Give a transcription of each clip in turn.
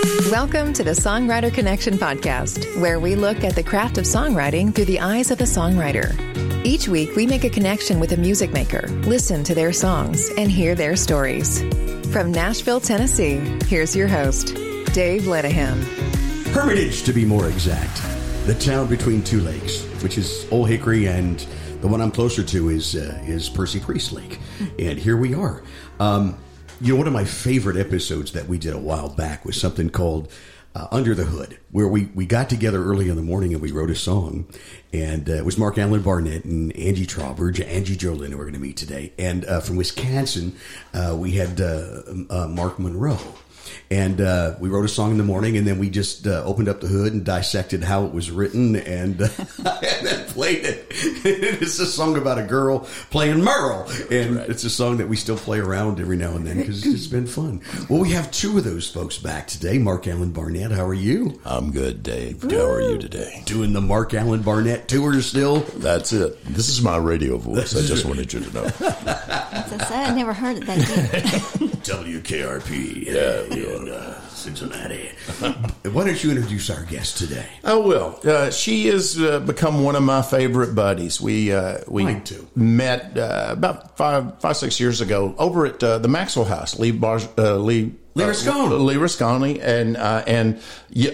Welcome to the Songwriter Connection podcast, where we look at the craft of songwriting through the eyes of a songwriter. Each week, we make a connection with a music maker, listen to their songs, and hear their stories. From Nashville, Tennessee, here's your host, Dave Lenahan. Hermitage, to be more exact. The town between two lakes, which is Old Hickory, and the one I'm closer to is uh, is Percy Priest Lake. And here we are. Um, you know, one of my favorite episodes that we did a while back was something called uh, Under the Hood, where we, we got together early in the morning and we wrote a song. And uh, it was Mark-Alan Barnette and Angie Trauberge, Angie Jolyn, who we're going to meet today. And uh, from Wisconsin, uh, we had uh, uh, Mark Monroe. And uh, we wrote a song in the morning, and then we just uh, opened up the hood and dissected how it was written, and, uh, and then played it. it's a song about a girl playing Merle, and right. it's a song that we still play around every now and then because it's been fun. Well, we have two of those folks back today. Mark-Alan Barnette, how are you? I'm good, Dave. How are you today? Doing the Mark-Alan Barnette tour still? That's it. This is my radio voice. I just wanted you to know. As I said, I never heard it that deep. WKRP. Yeah in uh, Cincinnati. Why don't you introduce our guest today? I will. Uh, she has uh, become one of my favorite buddies. We uh, we met uh, about five five six years ago over at uh, the Maxwell House. Lee Bar- Lee Lee Rasconi. Lee Rasconi, and and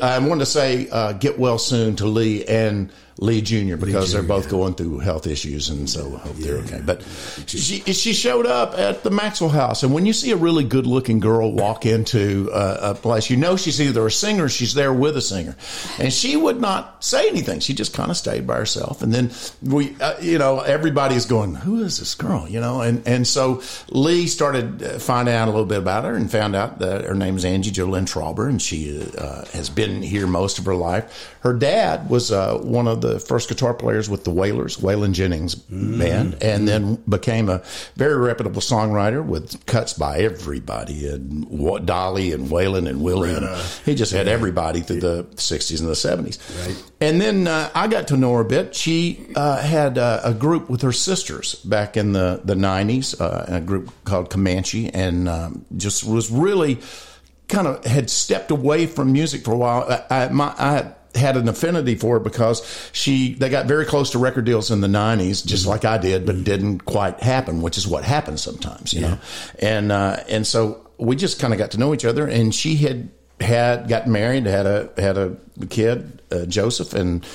I wanted to say get well soon to Lee and Lee Jr. because Lee Jr., they're both going through health issues, and so I hope yeah. they're okay. But she she showed up at the Maxwell House, and when you see a really good looking girl walk into a, a place, you know she's either a singer, or she's there with a singer, and she would not say anything. She just kind of stayed by herself, and then we, uh, you know, everybody's going, "Who is this girl?" You know, and and so Lee started uh, finding out a little bit about her, and found out that her name is Angie Jolyn Trauber, and she uh, has been here most of her life. Her dad was uh, one of the the first guitar players with the Waylors, Waylon Jennings mm-hmm. band, and then became a very reputable songwriter with cuts by everybody, and Dolly and Waylon and Willie. And he just had everybody through the 60s and the 70s. Right. And then uh, I got to know her a bit. She uh, had uh, a group with her sisters back in the, the 90s, uh, a group called Comanche, and um, just was really kind of had stepped away from music for a while. I, I, my, I had an affinity for because she they got very close to record deals in the 90s just mm-hmm. like I did but didn't quite happen which is what happens sometimes you yeah. know and uh, and so we just kind of got to know each other and she had had got married had a had a kid uh, Joseph and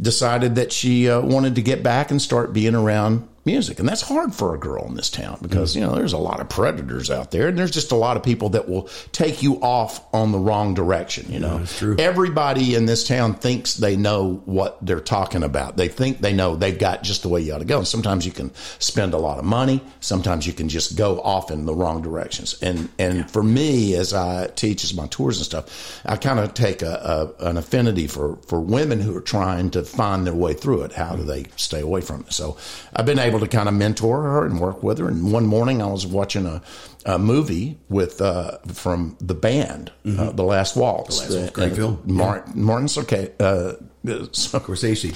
decided that she uh, wanted to get back and start being around music. And that's hard for a girl in this town because, mm. you know, there's a lot of predators out there and there's just a lot of people that will take you off on the wrong direction, you know. Yeah, Everybody in this town thinks they know what they're talking about. They think they know they've got just the way you ought to go. And sometimes you can spend a lot of money. Sometimes you can just go off in the wrong directions. And and yeah. for me, as I teach as my tours and stuff, I kind of take a, a, an affinity for, for women who are trying to find their way through it. How do they stay away from it? So I've been able able to kind of mentor her and work with her. And one morning I was watching a, a movie with uh, from the band, uh, mm-hmm. uh, The Last Waltz. The Last Great film. Martin, yeah. Martin okay, uh, Scorsese.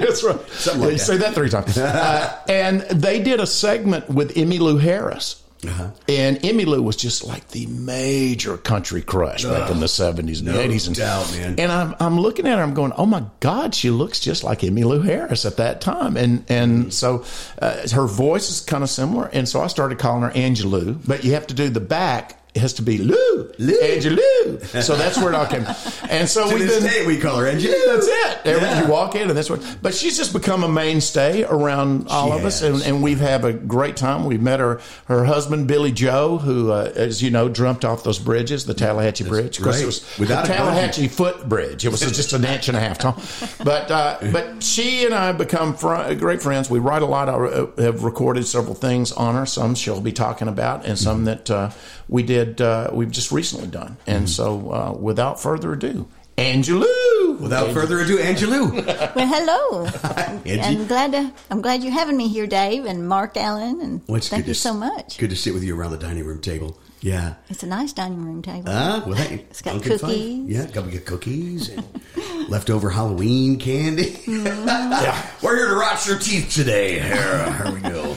That's right. Something like you that. Say that three times. uh, and they did a segment with Emmylou Harris. Uh-huh. And Emmylou was just like the major country crush back in the 70s and no 80s. And, doubt, man. And I'm, I'm looking at her, I'm going, oh my God, she looks just like Emmylou Harris at that time. And and mm-hmm. so uh, her voice is kind of similar. And so I started calling her Angelou, but you have to do the back it has to be Lou, Lou. Angelou. So that's where it all came. And so To we've this been. day, we call her Angelou. That's it. Every, Yeah. You walk in, and that's what. But she's just become a mainstay around all She of us, and, and we've had a great time. We've met her her husband Billy Joe, who, uh, as you know, jumped off those bridges, the Tallahatchie Bridge. Of course, right. it was Without the a Tallahatchie foot bridge. It was just an inch and a half tall. But uh, but she and I have become fr- great friends. We write a lot. I have recorded several things on her. Some she'll be talking about, and some that uh, we did. Uh, we've just recently done. And so, uh, without further ado, Angelou. Without further ado, Angelou. Well, hello. Angie. I'm glad to, I'm glad you're having me here, Dave and Mark-Alan, and Well, it's thank you to- so much. Good to sit with you around the dining room table. Yeah. It's a nice dining room table. Ah, well, hey, It's got Pumpkin Fight. cookies. Yeah, got we got cookies and leftover Halloween candy. Mm-hmm. Yeah. We're here to rot your teeth today. Here, here we go.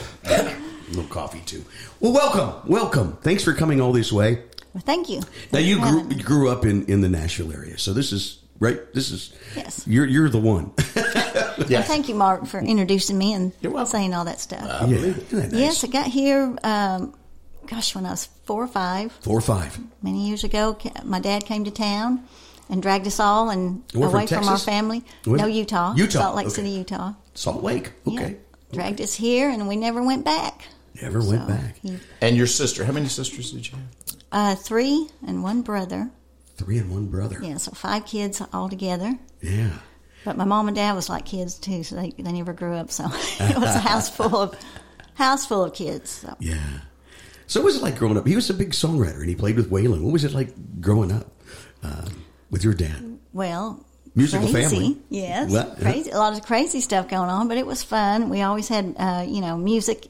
A little coffee too. Well, welcome, welcome. Thanks for coming all this way. well, thank you. Now you grew, you grew up in, in the Nashville area, so this is right. This is Yes. You're you're the one. Well, thank you, Mark, for introducing me and saying all that stuff. yeah, isn't nice? Yes, I got here, um, gosh, when I was four or five, Four or five. many years ago. My dad came to town and dragged us all and We're away from, our Texas? family. What? No, Utah. Utah, Salt Lake okay. City, Utah. Salt Lake. Okay. Yeah. Dragged us here and we never went back. Never went So, back. he- And your sister? How many sisters did you have? uh, three and one brother. Three and one brother. Yeah, so five kids all together. Yeah. But my mom and dad was like kids too, so they, they never grew up. So it was a house full of house full of kids. So Yeah. So what was it like growing up? He was a big songwriter and he played with Waylon. What was it like growing up um, with your dad? well, Musical crazy. family. Yes, What? crazy. A lot of crazy stuff going on, but it was fun. We always had uh, you know music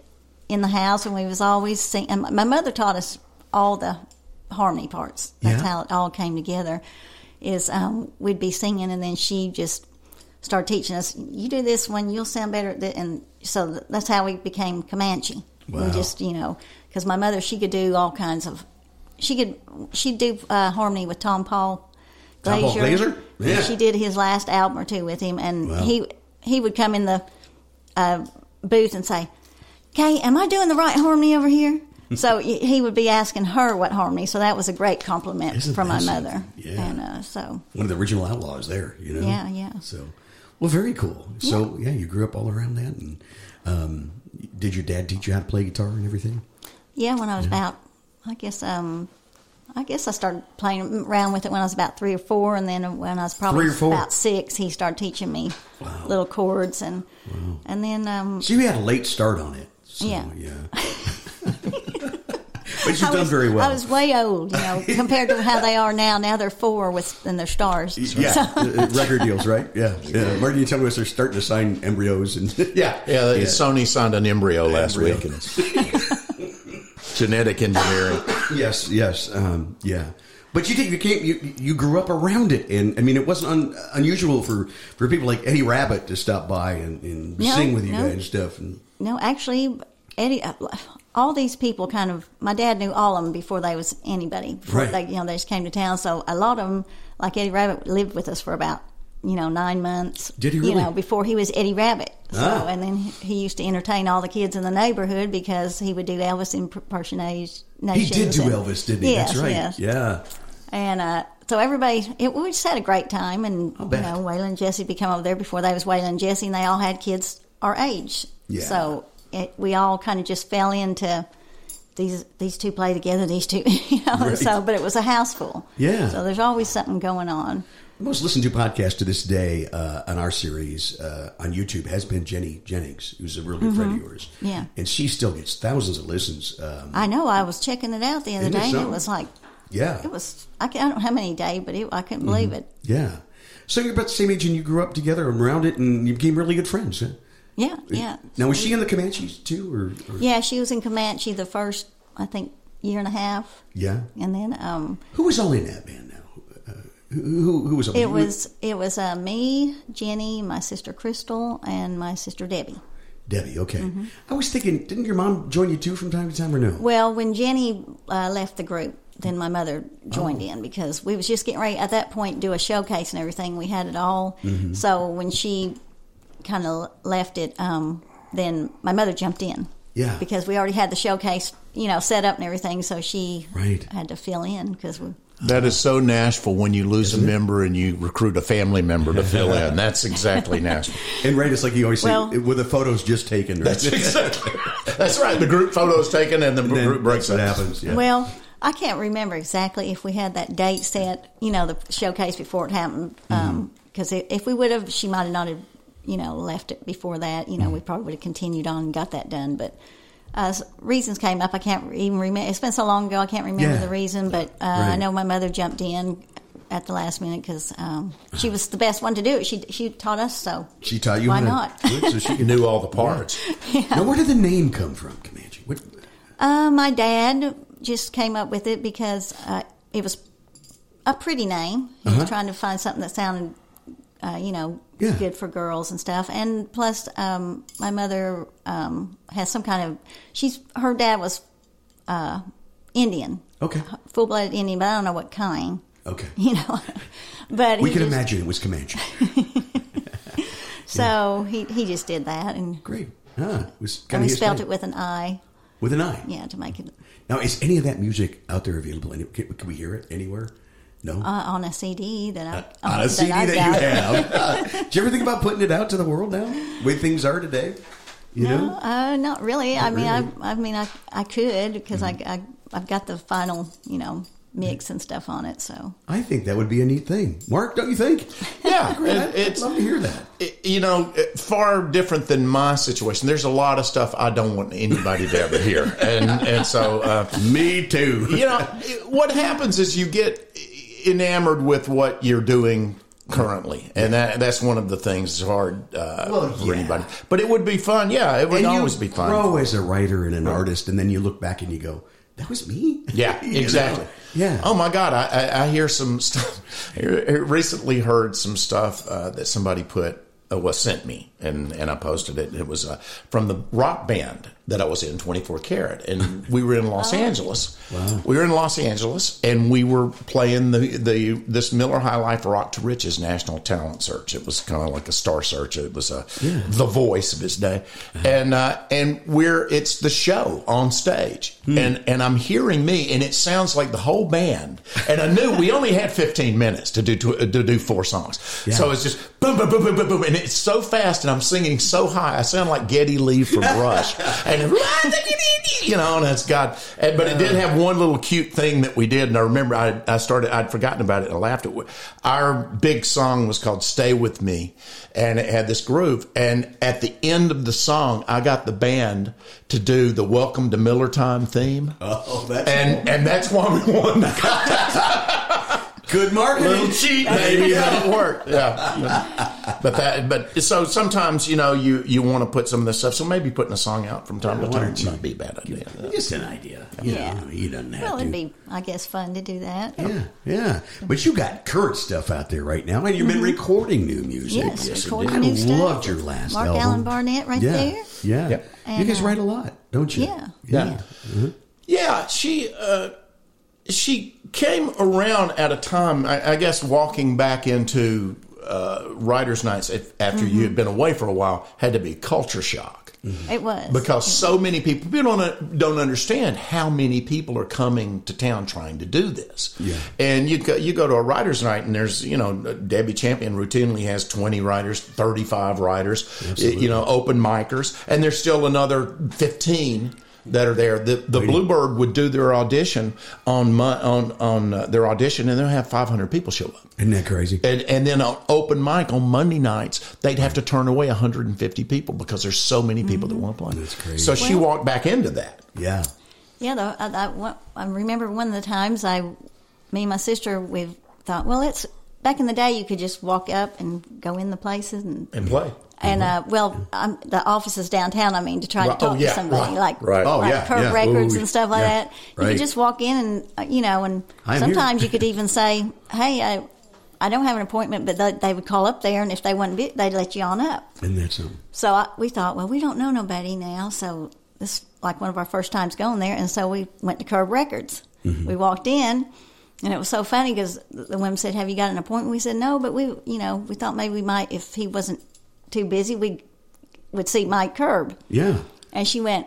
in the house, and we was always sing. And my mother taught us all the harmony parts. That's Yeah. how it all came together. Is um, we'd be singing, and then she just started teaching us. You do this one, you'll sound better. And so that's how we became Comanche. Wow. We just you know because my mother she could do all kinds of. She could she'd do uh, harmony with Tompall. Tom Paul Glaser? Yeah. She did his last album or two with him, and Wow. he he would come in the uh, booth and say, "Okay, am I doing the right harmony over here?" so he would be asking her what harmony. So that was a great compliment Isn't from my mother. Yeah. And uh, so One of the original outlaws there, you know? Yeah, yeah. So, well, very cool. So, yeah, you grew up all around that. And um, did your dad teach you how to play guitar and everything? yeah, when I was about, I guess um. I guess I started playing around with it when I was about three or four, and then when I was probably Three or four? about six, he started teaching me little chords, and and then um, So you had a late start on it. So, Yeah. yeah. but you've I done was, very well. I was way old, you know, compared to how they are now. Now they're four with and they're stars. Yeah, So- uh, uh, record deals, right? Yeah, yeah. Martin, you tell me they're starting to sign embryos and yeah, Yeah, Sony signed an embryo last Embryo. week. And genetic engineering. Yes, yes, um, yeah. But you did. You came. You you grew up around it, and I mean, it wasn't un, unusual for, for people like Eddie Rabbitt to stop by and, and No, sing with you no. guys and stuff. And No, actually, Eddie, uh, all these people kind of. My dad knew all of them before they was anybody. Before Right. they, you know, they just came to town. So a lot of them, like Eddie Rabbitt, lived with us for about you know nine months. Did he really? You know, before he was Eddie Rabbitt. So Ah. and then he used to entertain all the kids in the neighborhood because he would do Elvis impersonations. he did do and- Elvis, didn't he? Yes, That's right. yes. Yeah. And uh, so everybody, it, we just had a great time. And you know, Waylon and Jessi become over there before they was Waylon and Jessi, and they all had kids our age. Yeah. So it, we all kind of just fell into these these two play together. These two, you know. Right. So, but it was a house full. Yeah. So there's always something going on. The most listened to podcast to this day uh, on our series uh, on YouTube has been Jenny Jennings, who's a real good friend of yours. Mm-hmm. Yeah. And she still gets thousands of listens. Um, I know. I was checking it out the other day, and it was like yeah. it was. I, I don't know how many days, but it, I couldn't believe it. Yeah. So you're about the same age and you grew up together and around it and you became really good friends. Huh? Yeah, yeah. Now, was she in the Comanches too? Or, or Yeah, she was in Comanche the first, I think, year and a half, Yeah. and then um, Who was all in that band now? Uh, who, who, who was all It was it was uh, me, Jenny, my sister Crystal, and my sister Debbie. Debbie, okay. Mm-hmm. I was thinking, didn't your mom join you too from time to time or no? Well, when Jenny uh, left the group, then my mother joined Oh. in because we was just getting ready at that point to do a showcase and everything. We had it all. Mm-hmm. So when she kind of left it, um, then my mother jumped in. Yeah. Because we already had the showcase you know, set up and everything. So she Right. had to fill in because we. That is so Nashville when you lose a member and you recruit a family member to fill in. That's exactly Nashville. And right, it's like you always say, Well- with the photos just taken. Right? That's exactly. That's right. The group photo is taken and the And group breaks that's up. happens. Yeah. Well, I can't remember exactly if we had that date set, you know, the showcase before it happened. Mm-hmm. Because if we would have, she might have not have, you know, left it before that. You know, Mm-hmm. we probably would have continued on and got that done. But uh, reasons came up. I can't even remember. It's been so long ago, I can't remember Yeah. the reason. But uh, I know my mother jumped in at the last minute because um, she was the best one to do it. She she taught us, so she taught you why not? so she knew all the parts. Now, where did the name come from, Comanche? What, Uh, my dad just came up with it because uh, it was a pretty name. He Uh-huh. was trying to find something that sounded, uh, you know, Yeah. good for girls and stuff. And plus, um, my mother um, has some kind of. She's her dad was uh, Indian, okay. full blooded Indian, but I don't know what kind. Okay. You know, but We he can just- imagine it was Comanche. So he he just did that, and, Great. Huh. It was and kind we of spelled it with an I. with an I. Yeah, to make it Now, is any of that music out there available? Can, can we hear it anywhere? No. uh, on a CD that I on uh, a CD I've that got. you have. Do you ever think about putting it out to the world now? The way things are today? You no, know? uh, not really. I mean, really. Mm-hmm. I, I mean, I, I could because I, I, I've got the final, you know, mix and stuff on it. So I think that would be a neat thing. Mark, don't you think? Yeah, Great. it- I'd it's love to hear that. it- you know it- far different than my situation. There's a lot of stuff I don't want anybody to ever hear, and and so uh, Me too. you know what happens is you get enamored with what you're doing currently, and that that's one of the things that's hard uh, Well, for yeah. anybody. But it would be fun. Yeah, it would and always be fun. grow as a writer and an artist, and then you look back and you go, "That was me." Yeah, You know? exactly. Yeah. Oh my God, I, I, I hear some stuff. I recently heard some stuff uh, that somebody put uh, was sent me, and and I posted it. It was uh, from the rock band that I was in, Twenty Four Carat, and we were in Los Angeles. Wow. We were in Los Angeles, and we were playing the the this Miller High Life Rock to Riches National Talent Search. It was kind of like a star search. It was a the voice of its day, and uh, and we're it's the show on stage, and and I'm hearing me, and it sounds like the whole band. And I knew we only had 15 minutes to do to, to do four songs, so it's just boom, boom, boom, boom, boom, boom, and it's so fast, and I'm singing so high, I sound like Geddy Lee from Rush, and you know, and it's God. And, but it did have one little cute thing that we did, and I remember I, I started, I'd forgotten about it, and I laughed at it. Our big song was called "Stay with Me," and it had this groove. And at the end of the song, I got the band to do the "Welcome to Miller Time" theme, Oh, that's and and that's why we won the contest. good marketing. Little cheat, maybe, but it work. Yeah, but that, but so sometimes you know you you want to put some of this stuff. So maybe putting a song out from time to time two. might be a bad idea. Just an idea. You Yeah. know, you doesn't have well, to. it'd be, I guess, fun to do that. yeah, yeah. But you got current stuff out there right now, and you've been recording new music. Mm-hmm. Yes, recording did. new I stuff. loved your last Mark album. Allen Barnett right yeah. there. Yeah. Yep. you guys uh, write a lot, don't you? Yeah. Yeah. Yeah, she uh, she came around at a time, I, I guess, walking back into uh, writers' nights if, after you had been away for a while had to be culture shock. Mm-hmm. It was Because so many people, people don't uh, don't understand how many people are coming to town trying to do this. Yeah. And you go, you go to a writers' night, and there's you know uh, Debbie Champion routinely has 20 writers, 35 writers, you know, open micers, and there's still another 15 that are there. The the Bluebird would do their audition on my, on on uh, their audition, and they'll have 500 people show up. Isn't that crazy? And, and then on open mic on Monday nights, they'd have to turn away 150 people because there's so many people that want to play. That's crazy. So she walked back into that. yeah. Yeah, though, I, I, I remember one of the times I, me and my sister, we thought, well, it's back in the day. You could just walk up and go in the places and And play. and uh, well, I'm, the offices downtown. I mean, to try Right. to Oh, talk yeah, to somebody, right, like right. Oh, like yeah, Curb yeah. Records Ooh, and stuff like yeah, that. You right. could just walk in and uh, you know, and sometimes you could even say, "Hey, I, I don't have an appointment," but they, they would call up there, and if they wasn't, bit, they'd let you on up. And that's that something? So I, we thought, well, we don't know nobody now, so this like one of our first times going there, and so we went to Curb Records. We walked in, and it was so funny because the women said, "Have you got an appointment?" We said, "No," but we, you know, we thought maybe we might, if he wasn't too busy, we would see Mike Curb. Yeah. And she went,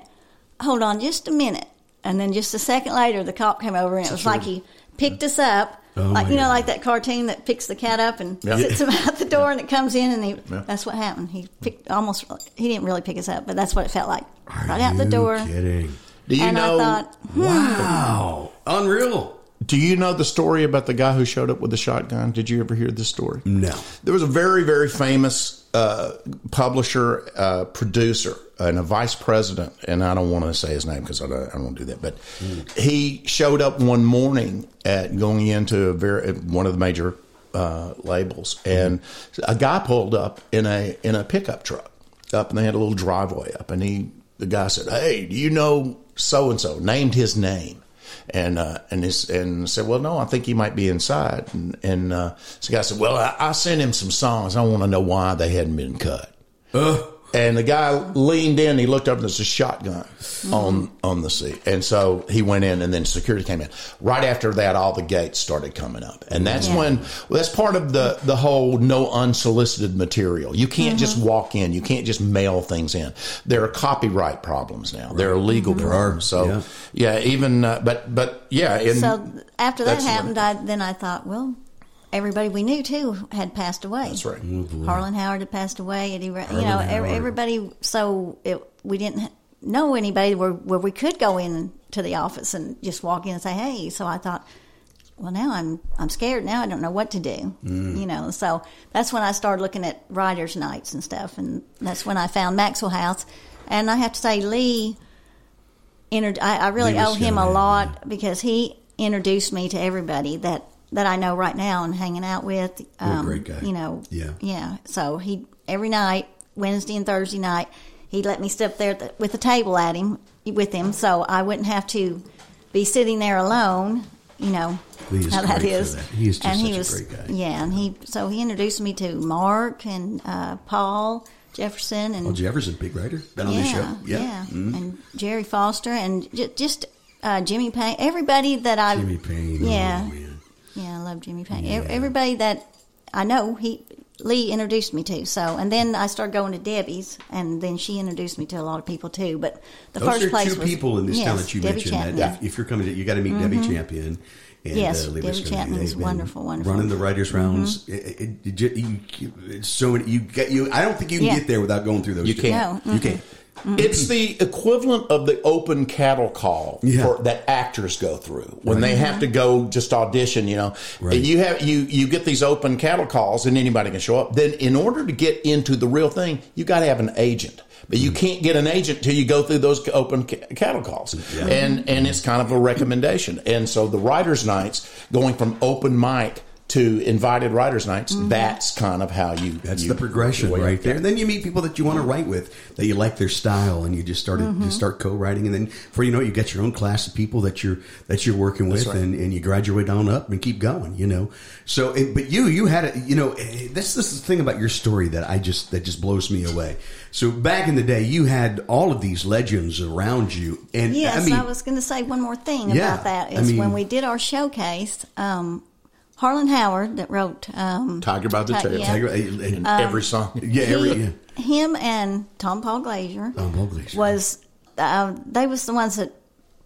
"Hold on, just a minute." And then just a second later, the cop came over, and it was like he picked us up. Oh, like you know, God. like that cartoon that picks the cat up and Yeah. sits him out the door, and it comes in, and he, Yeah. that's what happened. He picked almost. He didn't really pick us up, but that's what it felt like. Are right out the door. Kidding? Do you and know? I thought, hmm, Wow, unreal. Do you know the story about the guy who showed up with the shotgun? Did you ever hear this story? No. There was a very, very famous uh, publisher, uh, producer, and a vice president, and I don't want to say his name because I don't, I don't want to do that. But he showed up one morning at going into a very one of the major uh, labels, and a guy pulled up in a in a pickup truck up, and they had a little driveway up, and he the guy said, "Hey, do you know so and so?" Named his name and uh, and and said, "Well, no, I think he might be inside." And, and uh, guy said, "Well, I, I sent him some songs. I want to know why they hadn't been cut." And the guy leaned in. He looked up, and there's a shotgun mm-hmm. on on the seat. And so he went in, and then security came in. Right after that, all the gates started coming up, and that's Yeah. when well, that's part of the the whole no unsolicited material. You can't just mm-hmm. walk in. You can't just mail things in. There are copyright problems now. There are legal mm-hmm. problems. So yeah. yeah, even uh, but but yeah. And So after that happened, I, then I thought, well, everybody we knew too had passed away. That's right. Harlan Howard had passed away. Eddie, Ra- you know, Howard. everybody. So it, we didn't know anybody where where we could go in to the office and just walk in and say, hey. So I thought. Well, now I'm I'm scared. Now I don't know what to do. Mm. You know, so that's when I started looking at writers' nights and stuff, and that's when I found Maxwell House. And I have to say, Lee inter- I, I really owe him a lot because he introduced me to everybody that that I know right now and hanging out with. um, great guy. You know, Yeah. yeah. So he every night, Wednesday and Thursday night, he'd let me sit up there the, with the table at him with him, so I wouldn't have to be sitting there alone. You know is how that that. He is just and he a was, great guy. Yeah, and he so he introduced me to Mark and uh, Paul Jefferson and Well, Jefferson, big writer, been on the show. yeah, Mhm. and Jerry Foster and ju- just uh, Jimmy Payne. Everybody that I Jimmy Payne. yeah, Oh, yeah, love Jimmy Payne. Ev- Everybody that I know, he Lee introduced me to. So, and then I started going to Debbie's, and then she introduced me to a lot of people too. But the Those first are place two was people in this yes, town that you Debbie mentioned. Chapman. That if, if you're coming, to, you got to meet Debbie Champion. And, Yes, uh, Debbie Visconti. Chapman is wonderful, wonderful. Running the writers' rounds. It, it, it, you, it's so many. You get you. I don't think you can Yeah. get there without going through those. You can't. No, You can't. Mm-hmm. It's the equivalent of the open cattle call Yeah. for, that actors go through when they have mm-hmm. to go just audition. You know, Right. you have you you get these open cattle calls, and anybody can show up. Then, in order to get into the real thing, you got to have an agent. But you mm-hmm. can't get an agent till you go through those open ca- cattle calls, and and it's kind of a recommendation. And so the writers' nights, going from open mic to invited writers' nights, that's kind of how you. That's you the progression your right up there. And then you meet people that you want to write with, that you like their style, and you just started Mm-hmm. you start co-writing, and then before you know, it, you get your own class of people that you're that you're working with, right. and, and you graduate on up and keep going. You know, so it, but you you had a you know this this is the thing about your story that I just that just blows me away. So back in the day, you had all of these legends around you, and Yes, I I, was going to say one more thing Yeah, about that is I mean- when we did our showcase, um, Harlan Howard that wrote um, Tiger by the tail. yeah. Tiger- and- in every song. yeah, every, yeah. him and Tompall Glaser Tom Paul Glazier. was uh, they was the ones that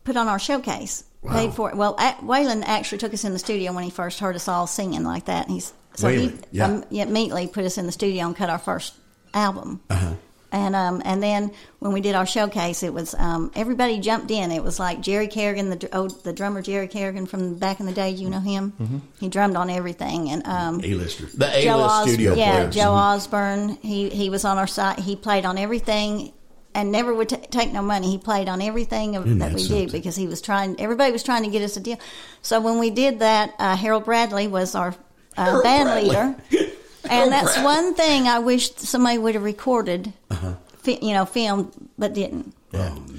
put on our showcase. Wow. Paid for it. Well, a- Waylon actually took us in the studio when he first heard us all singing like that. And he's so he Waylon, yeah. um, yeah, immediately put us in the studio and cut our first album. Uh-huh. And um, and then when we did our showcase, it was um, everybody jumped in. It was like Jerry Carrigan, the dr- oh, the drummer Jerry Carrigan from back in the day. You know him. Mm-hmm. He drummed on everything. And um, A-lister. The A Joe list Os- studio yeah, players. Joe Osborn. He he was on our side. He played on everything, and never would t- take no money. He played on everything of, that that we something? did because he was trying. Everybody was trying to get us a deal. So when we did that, uh, Harold Bradley was our uh, band Bradley. leader, and that's one thing I wish somebody would have recorded, Uh-huh. fi- you know, filmed, but didn't.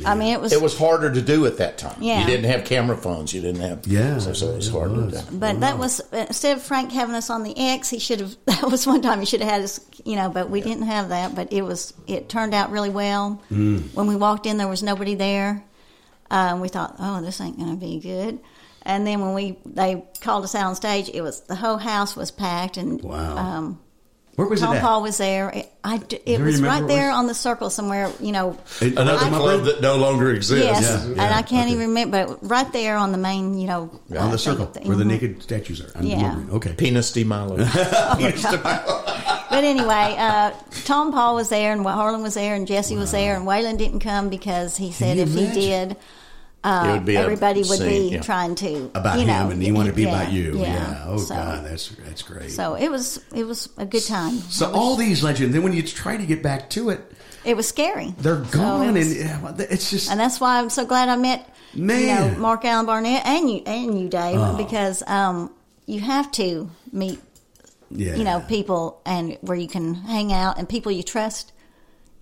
I mean, it was. It was harder to do at that time. Yeah. You didn't have camera phones. You didn't have. Yeah, So, so it was it hard was. to do. But that was instead of Frank having us on the X, he should have. That was one time he should have had us, you know. But we didn't have that. But it was. It turned out really well. Mm. When we walked in, there was nobody there. Um, we thought, oh, this ain't going to be good. And then when we they called us out on stage, it was the whole house was packed, and Wow. um, Where was it Tom? Paul was there. It, I d- it was right it there was? on the circle somewhere. You know, It- Another I- club that no longer exists. yes, Yeah, and yeah, I can't okay. even remember. But right there on the main, you know, on uh, the circle thing- where the naked statues are. I'm Yeah. wondering. Okay. Penis de Milo. But anyway, uh, Tompall was there, and Harlan was there, and Jessi was there, and Waylon didn't come because he said you if he did, uh, It would be everybody would be yeah. trying to About you him, know, and he wanted to be yeah, about you. Yeah. Yeah. Oh so, God, that's that's great. so it was it was a good time. So all these legends. Then when you try to get back to it, It was scary. they're So it gone, was- and yeah, it's just and that's why I'm so glad I met you Man. know Mark-Alan Barnette and you and you Dave Oh. because um, you have to meet yeah. you know people and where you can hang out and people you trust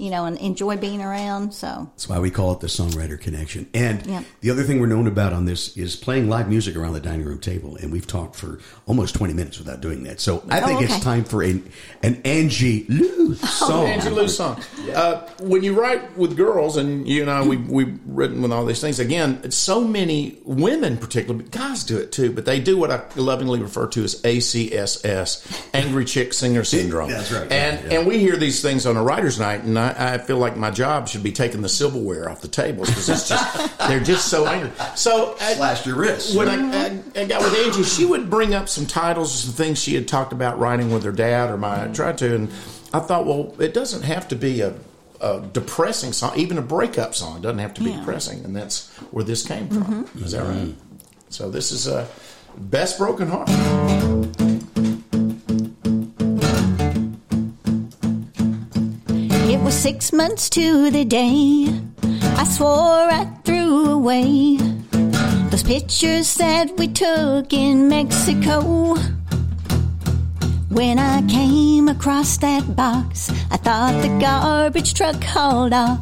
you know and enjoy being around so That's why we call it the songwriter connection. And Yep. the other thing we're known about on this is playing live music around the dining room table. And we've talked for almost 20 minutes without doing that. So I Oh, think it's time for a, an Angie Lou song. Angie Lou song. Uh, when you write with girls, and you and I, we, we've written with all these things, again, it's so many women, particularly, but guys do it too, but they do what I lovingly refer to as ACSS, Angry Chick Singer Syndrome. That's right. And, Yeah. and we hear these things on a writer's night, and I, I feel like my job should be taking the silverware off the tables because it's just, they're just so angry. So, uh, Slashed your wrist. when I, mm-hmm. I, I got with Angie, she would bring up some titles, some things she had talked about writing with her dad, or my mm-hmm. tried to, and I thought, well, it doesn't have to be a, a depressing song, even a breakup song. It doesn't have to be Yeah. depressing, and that's where this came from. Mm-hmm. Is that right? So this is a best broken heart. Six months to the day i swore i threw away those pictures that we took in mexico when I came across that box, I thought the garbage truck hauled off.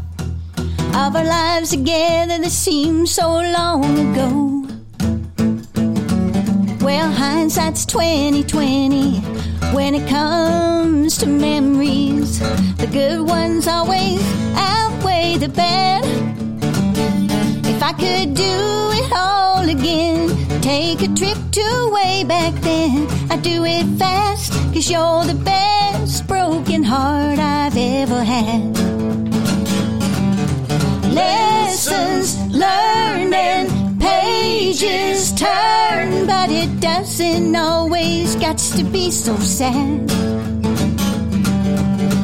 Of our lives together that seemed so long ago. Well, hindsight's 2020 when it comes to memories. The good ones always outweigh the bad. If I could do it all again, take a trip to way back then, I'd do it fast, cause you're the best broken heart I've ever had. Lessons learned and pages turn, but it doesn't always got to be so sad.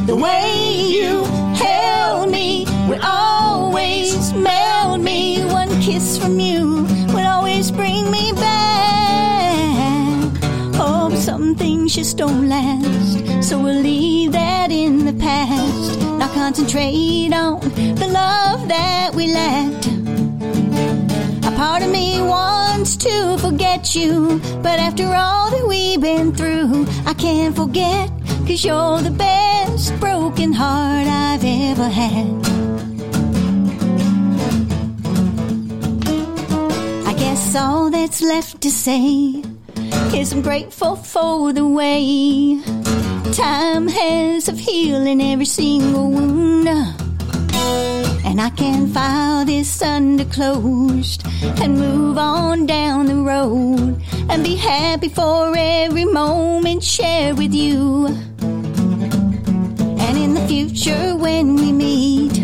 The way you held me would always melt me. One kiss from you would always bring me back. Oh, some things just don't last, so we'll leave that in the past. Now concentrate on the love that we lacked. Part of me wants to forget you, but after all that we've been through, I can't forget, cause you're the best broken heart I've ever had. I guess all that's left to say is I'm grateful for the way time has of healing every single wound. And I can file this under closed and move on down the road and be happy for every moment shared with you. And in the future, when we meet,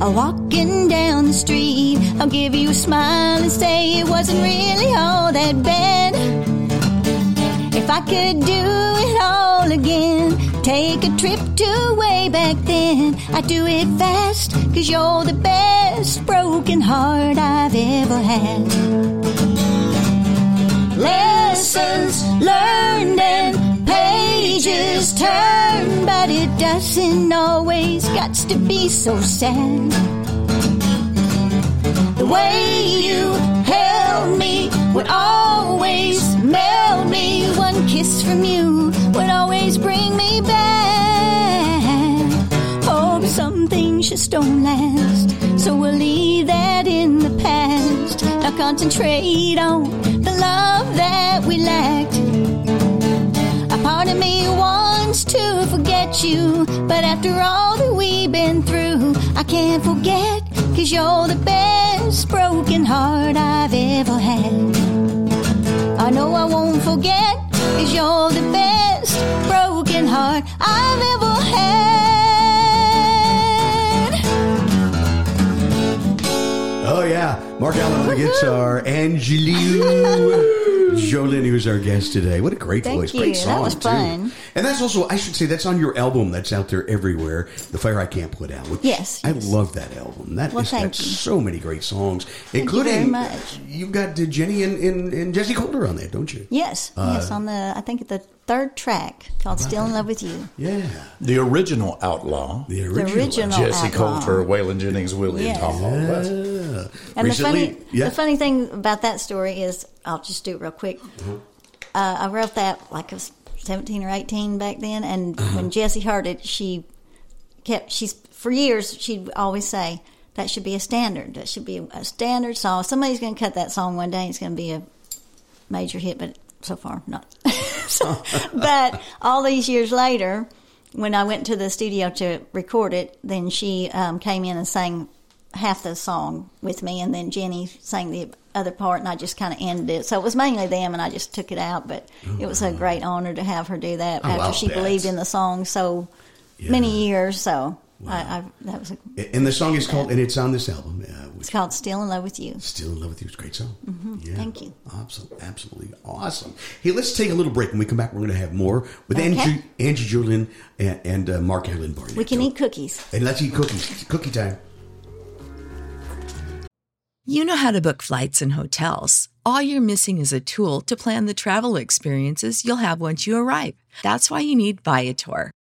walking down the street, I'll give you a smile and say it wasn't really all that bad. If I could do it all again, take a trip to way back then, I'd do it fast, cause you're the best broken heart I've ever had. Lessons learned and pages turned, but it doesn't always got to be so sad. The way you held me would always melt me. One kiss from you would always bring me back. Oh, some things just don't last, so we'll leave that in the past. Now concentrate on the love that we lacked. A part of me wants to forget you, but after all that we've been through, I can't forget, cause you're the best broken heart I've ever had. I know I won't forget, cause you're the best broken heart I've ever had. Oh yeah, Mark-Alan on the guitar, Angelou Jolyn, who's our guest today. What a great Thank voice, you. great That song was too. fun. And that's also, I should say, that's on your album. That's out there everywhere. The Fire I Can't Put Out. Yes, I yes. love that album. That Well, has got thank you. so many great songs, you including much. you've got Jenny and, and, and Jessi Colter on there, don't you? Yes, Uh, yes, on the I think the third track called "Still in Love with You." Yeah, The original outlaw. the The original. original Jessi outlaw. Colter, Waylon Jennings, Willie, Yes. and Tom Yeah. And Recently, the funny, yeah. the funny thing about that story is, I'll just do it real quick. Uh-huh. Uh, I wrote that like I was seventeen or eighteen back then, and Uh-huh. when Jessi heard it, she kept she's for years she'd always say that should be a standard. That should be a, a standard song. Somebody's going to cut that song one day. It's going to be a major hit, but so far not. So- but all these years later, when I went to the studio to record it, then she um, came in and sang half the song with me, and then Jenny sang the other part, and I just kind of ended it. So it was mainly them, and I just took it out. But it was a great honor to have her do that Oh, after she bet. believed in the song so Yeah. many years. So I, I that was a, And the song is called, and it's on this album. Uh, it's called "Still in Love with You." Still in love with you. It's a great song. Mm-hmm. Thank you. Absolutely, absolutely awesome. Hey, let's take a little break. When we come back, we're going to have more with Okay. Angie, Angie Jolyn and, and uh, Mark-Alan Barnette. We can eat cookies. And let's eat cookies. Cookie time. You know how to book flights and hotels. All you're missing is a tool to plan the travel experiences you'll have once you arrive. That's why you need Viator.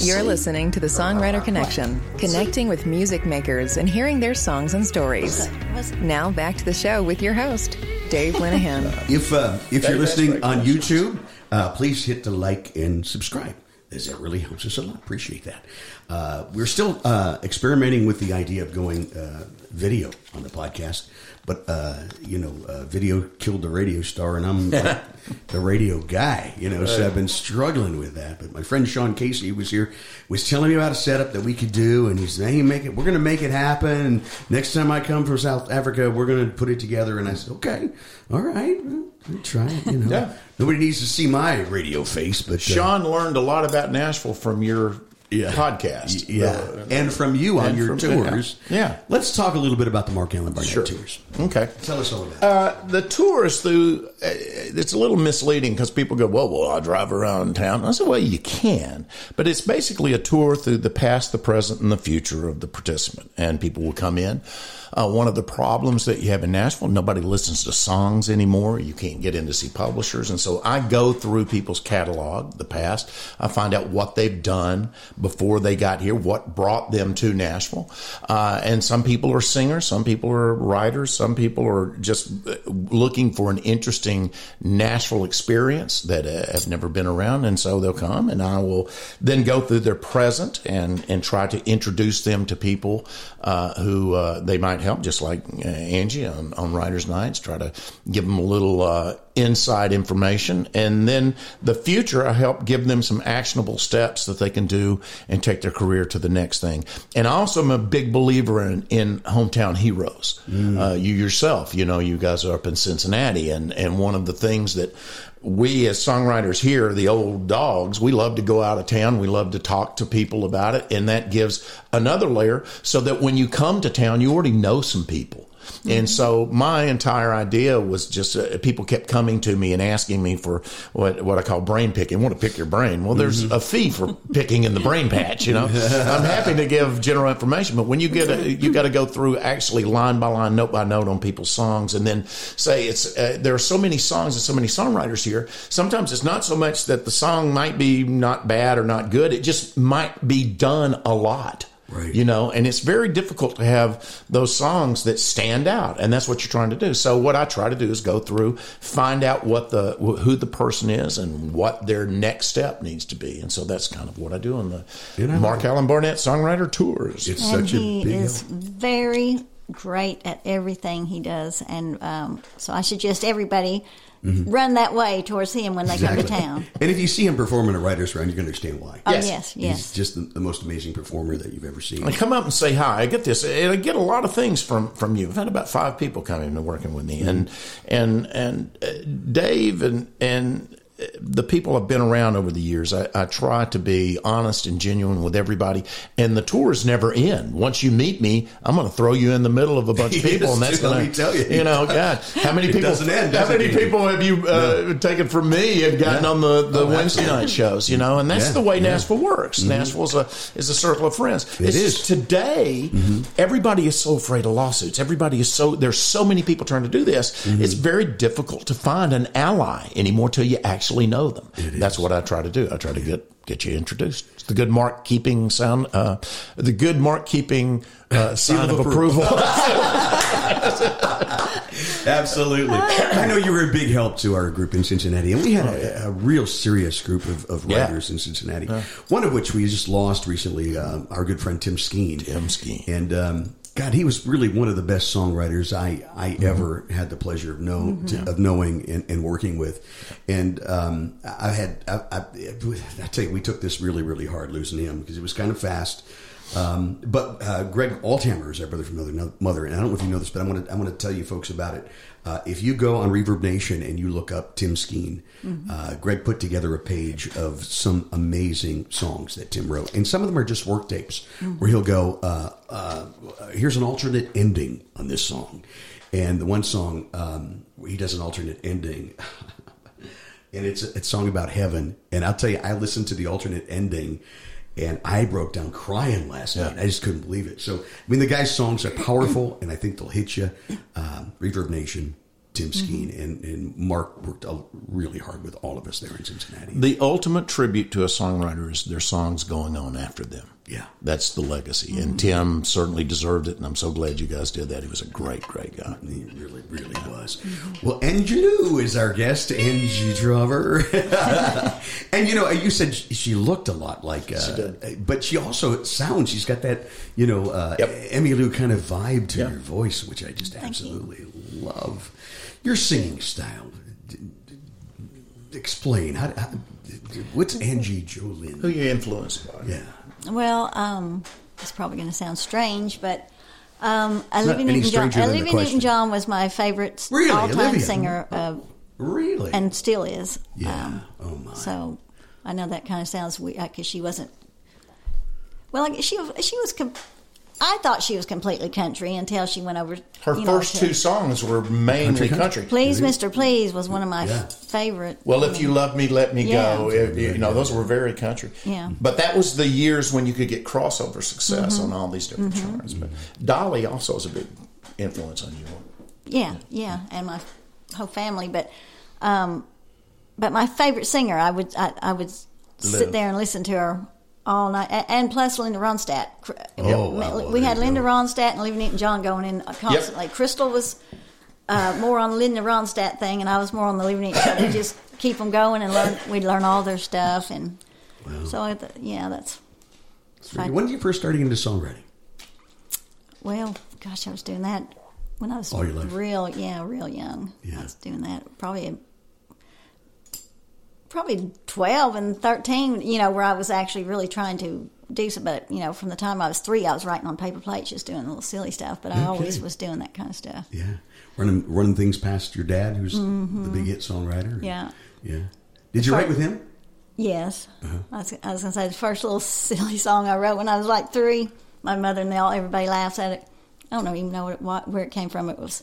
You're listening to the Songwriter Connection, connecting with music makers and hearing their songs and stories. Now back to the show with your host, Dave Linehan. If uh, if you're listening on YouTube, uh, please hit the like and subscribe. As that really helps us a lot. Appreciate that. Uh, we're still uh, experimenting with the idea of going uh, video on the podcast, but uh, you know, uh, video killed the radio star, and I'm like, the radio guy. You know, so I've been struggling with that. But my friend Sean Casey who was here was telling me about a setup that we could do, and he's saying, "Hey, make it. We're going to make it happen. And next time I come from South Africa, we're going to put it together." And I said, "Okay, all right." We'll try it, you know. Yeah. Nobody needs to see my radio face, but uh, Sean learned a lot about Nashville from your Yeah. podcast. Yeah, Uh, and from you on your from- tours. Yeah. Let's talk a little bit about the Mark-Alan Barnette Sure. tours. Okay. Tell us all about it. Uh, the tours through uh, it's a little misleading because people go, well, well, I'll drive around town. I said, well, you can, but it's basically a tour through the past, the present, and the future of the participant, and people will come in. Uh, one of the problems that you have in Nashville, nobody listens to songs anymore. You can't get in to see publishers. And so I go through people's catalog, the past. I find out what they've done before they got here, what brought them to Nashville. Uh, and some people are singers, some people are writers, some people are just uh, looking for an interesting Nashville experience that uh, have never been around. And so they'll come and I will then go through their present and, and try to introduce them to people uh, who uh, they might help, just like uh, Angie on, on Writers Nights, try to give them a little uh, inside information. And then the future, I help give them some actionable steps that they can do and take their career to the next thing. And I also am a big believer in, in hometown heroes. Uh, you yourself, you know, you guys are up in Cincinnati, and, and one of the things that we as songwriters here, the old dogs, we love to go out of town. We love to talk to people about it. And that gives another layer so that when you come to town, you already know some people. And so my entire idea was just uh, people kept coming to me and asking me for what what I call brain picking. Want to pick your brain? Well, there's a fee for picking in the brain patch. You know, I'm happy to give general information, but when you get a, you got to go through actually line by line, note by note on people's songs, and then say it's uh, there are so many songs and so many songwriters here. Sometimes it's not so much that the song might be not bad or not good; it just might be done a lot. Right. You know, and it's very difficult to have those songs that stand out, and that's what you're trying to do. So what I try to do is go through, find out what the who the person is, and what their next step needs to be, and so that's kind of what I do on the And I Mark-Alan Barnette Songwriter Tours. It's and such a he big is help. very great at everything he does, and um, so I suggest everybody run that way towards him when they come to town. And if you see him perform in a writer's round, you're going to understand why. Oh Yes. yes, He's yes. just the, the most amazing performer that you've ever seen. I come up and say hi. I get this, and I get a lot of things from from you. I've had about five people coming and working with me, and and and uh, Dave and and the people I've been around over the years. I, I try to be honest and genuine with everybody, and the tours never end. Once you meet me, I'm going to throw you in the middle of a bunch of Yes, people, and that's going to tell you. You know, God, how many people? end, how many people have you uh, taken from me and gotten Yeah. on the the Oh, Wednesday night shows? You know, and that's Yeah, the way yeah. Mm-hmm. Nashville works. Nashville's a is a circle of friends. It it's is. today everybody is so afraid of lawsuits everybody is so there's so many people trying to do this it's very difficult to find an ally anymore till you actually know them that's what i try to do i try to get get you introduced It's the good mark keeping sound uh, the good mark keeping uh, sign of of approval Absolutely. I know you were a big help to our group in Cincinnati, and we had a, a real serious group of, of Oh, Yeah. writers in Cincinnati. One of which we just lost recently, uh, our good friend Tim Skeen. Tim Skeen. And um, God, he was really one of the best songwriters I, I Mm-hmm. ever had the pleasure of know to, of knowing and, and working with. And um, I had I, I, I tell you, we took this really really hard losing him because it was kind of fast. Um, but uh, Greg Althammer is our brother from another mother, and I don't know if you know this, but I want to I want to tell you folks about it. Uh, if you go on Reverb Nation and you look up Tim Skeen, uh, Greg put together a page of some amazing songs that Tim wrote, and some of them are just work tapes where he'll go, uh, uh, "Here's an alternate ending on this song," and the one song um, he does an alternate ending. and it's a, it's a song about heaven. And I'll tell you, I listened to the alternate ending, and I broke down crying last night. I just couldn't believe it. So, I mean, the guy's songs are powerful, and I think they'll hit you. Um, Reverb Nation, Tim Skeen, and, and Mark worked really hard with all of us there in Cincinnati. the ultimate tribute to a songwriter is their songs going on after them Yeah. that's the legacy and tim certainly deserved it and i'm so glad you guys did that he was a great great guy He really, really was. Well, Angelou is our guest, Angie Drover. and you know, you said she she looked a lot like, uh, She did. but she also sounds. She's got that, you know, uh, Yep. Emmylou kind of vibe to Yep. your voice, which I just absolutely love. Your singing style. D- d- Explain how, how. What's Angie Jolyn? who you influenced by Yeah. Well, um, it's probably going to sound strange, but um, Olivia Newton-John, stranger than the Olivia. Newton-John was my favorite Really? all-time Olivia? singer, uh, Really? and still is. yeah. Um, oh my. So I know that kind of sounds weird because she wasn't. Well, she she was I thought she was completely country until she went over. Her you know, first to- two songs were mainly country. Please, Mister, Please was one of my Yeah. favorite. Well, if you love me, let me Yeah. go. If- you know, those were very country. Yeah. But that was the years when you could get crossover success Mm-hmm. on all these different charts. But Dolly also was a big influence on you. Yeah, yeah, and my whole family. But, um, but my favorite singer, I would I, I would Liv. sit there and listen to her all night, and plus Linda Ronstadt. Oh, wow. We had Linda. Ronstadt and Olivia and John going in constantly. Crystal was uh, more on the Linda Ronstadt thing, and I was more on the Olivia Newton. So they just keep them going and learn. We'd learn all their stuff, and so I, th- yeah, that's fine. When did you first start into songwriting? Well, gosh, I was doing that when I was All your life. real, yeah, real young. Yeah. I was doing that probably, probably twelve and thirteen. You know, where I was actually really trying to do some. But you know, from the time I was three, I was writing on paper plates, just doing little silly stuff. But I Okay. always was doing that kind of stuff. Yeah, running running things past your dad, who's the big hit songwriter. Mm-hmm. Yeah. yeah. Did you write with him? Yes, Uh-huh. I was, I was going to say the first little silly song I wrote when I was like three. My mother and they all everybody laughs at it. I don't even know what, it, what where it came from. It was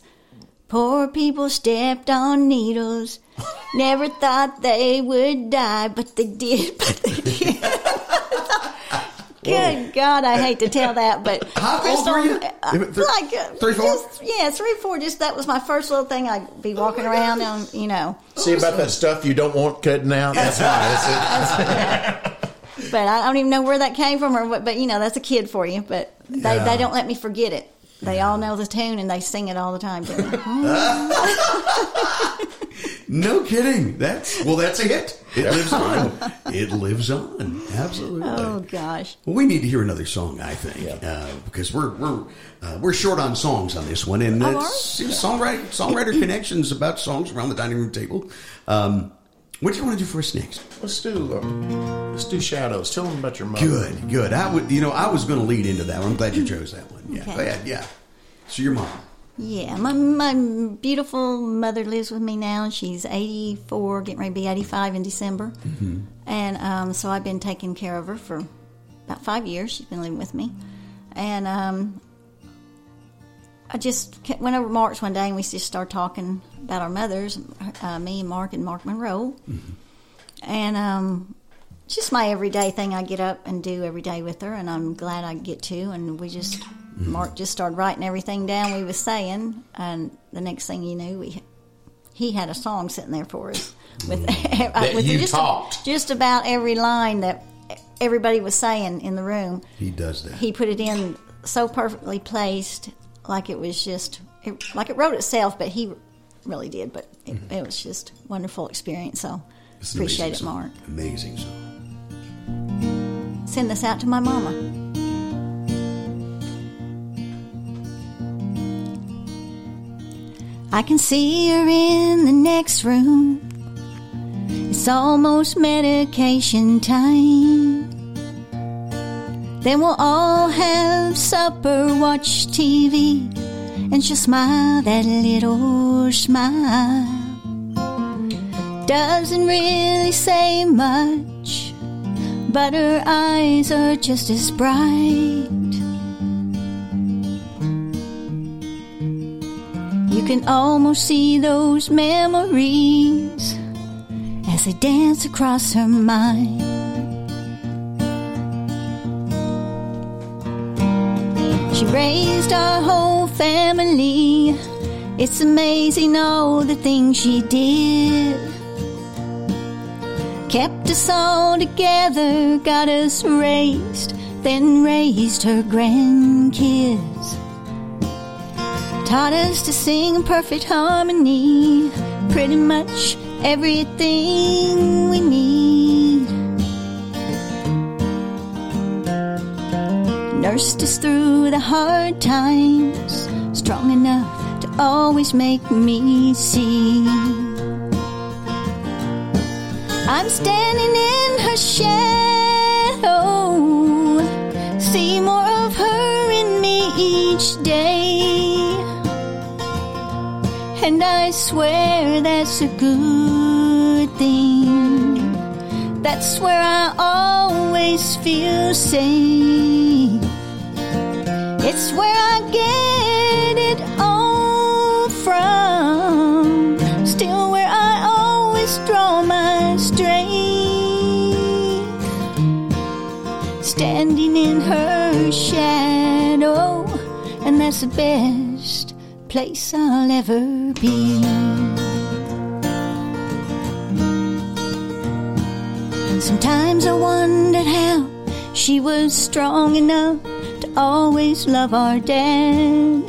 poor people stepped on needles, never thought they would die, but they did. But they did. Good God, I hate to tell that, but How old were you? uh, Th- like uh, three, four? Just, yeah, three, four. Just that was my first little thing. I'd be walking around and you know. See about that stuff you don't want cutting out? That's why. That's it. But I don't even know where that came from, or what. But you know, that's a kid for you. But they, Yeah. they don't let me forget it. They all know the tune and they sing it all the time. No kidding. That's well, that's a hit. It lives on. It lives on. Absolutely. oh gosh. Well, we need to hear another song, I think, uh, because we're we're uh, we're short on songs on this one, and Oh, it's, it's songwriter songwriter connections about songs around the dining room table. Um, what do you want to do for us next? Let's do um, let's do shadows. Tell them about your mother. Good, good. I would, you know, I was going to lead into that one. I'm glad you chose that one. Yeah, Okay. go ahead. Yeah. So your mom. Yeah, my my beautiful mother lives with me now, she's eighty four, getting ready to be eighty five in December. Mm-hmm. And um, so I've been taking care of her for about five years. She's been living with me, and um, I just went over to Mark's one day, and we just started talking about our mothers, uh, me and Mark and Mark Monroe, and um, just my everyday thing I get up and do every day with her, and I'm glad I get to. And we just Mark just started writing everything down we was saying, and the next thing you knew, we he had a song sitting there for us with, with you just, talked. just about every line that everybody was saying in the room. He does that. He put it in so perfectly placed, like it was just it, like it wrote itself, but he really did. But it, mm-hmm. it was just wonderful experience. So It's appreciate it, amazing song. Mark. Amazing song. Send this out to my mama. I can see her in the next room. It's almost medication time. Then we'll all have supper, watch TV, and she'll smile that little smile. Doesn't really say much, but her eyes are just as bright. You can almost see those memories as they dance across her mind. She raised our whole family. It's amazing all the things she did. Kept us all together, got us raised, then raised her grandkids. Taught us to sing in perfect harmony, pretty much everything we need. Nursed us through the hard times, strong enough to always make me see. I'm standing in her shadow, see more of her in me each day. And I swear that's a good thing. That's where I always feel safe. It's where I get it all from. Still where I always draw my strength. Standing in her shadow, and that's the best place I'll ever be. Sometimes I wondered how she was strong enough to always love our dad.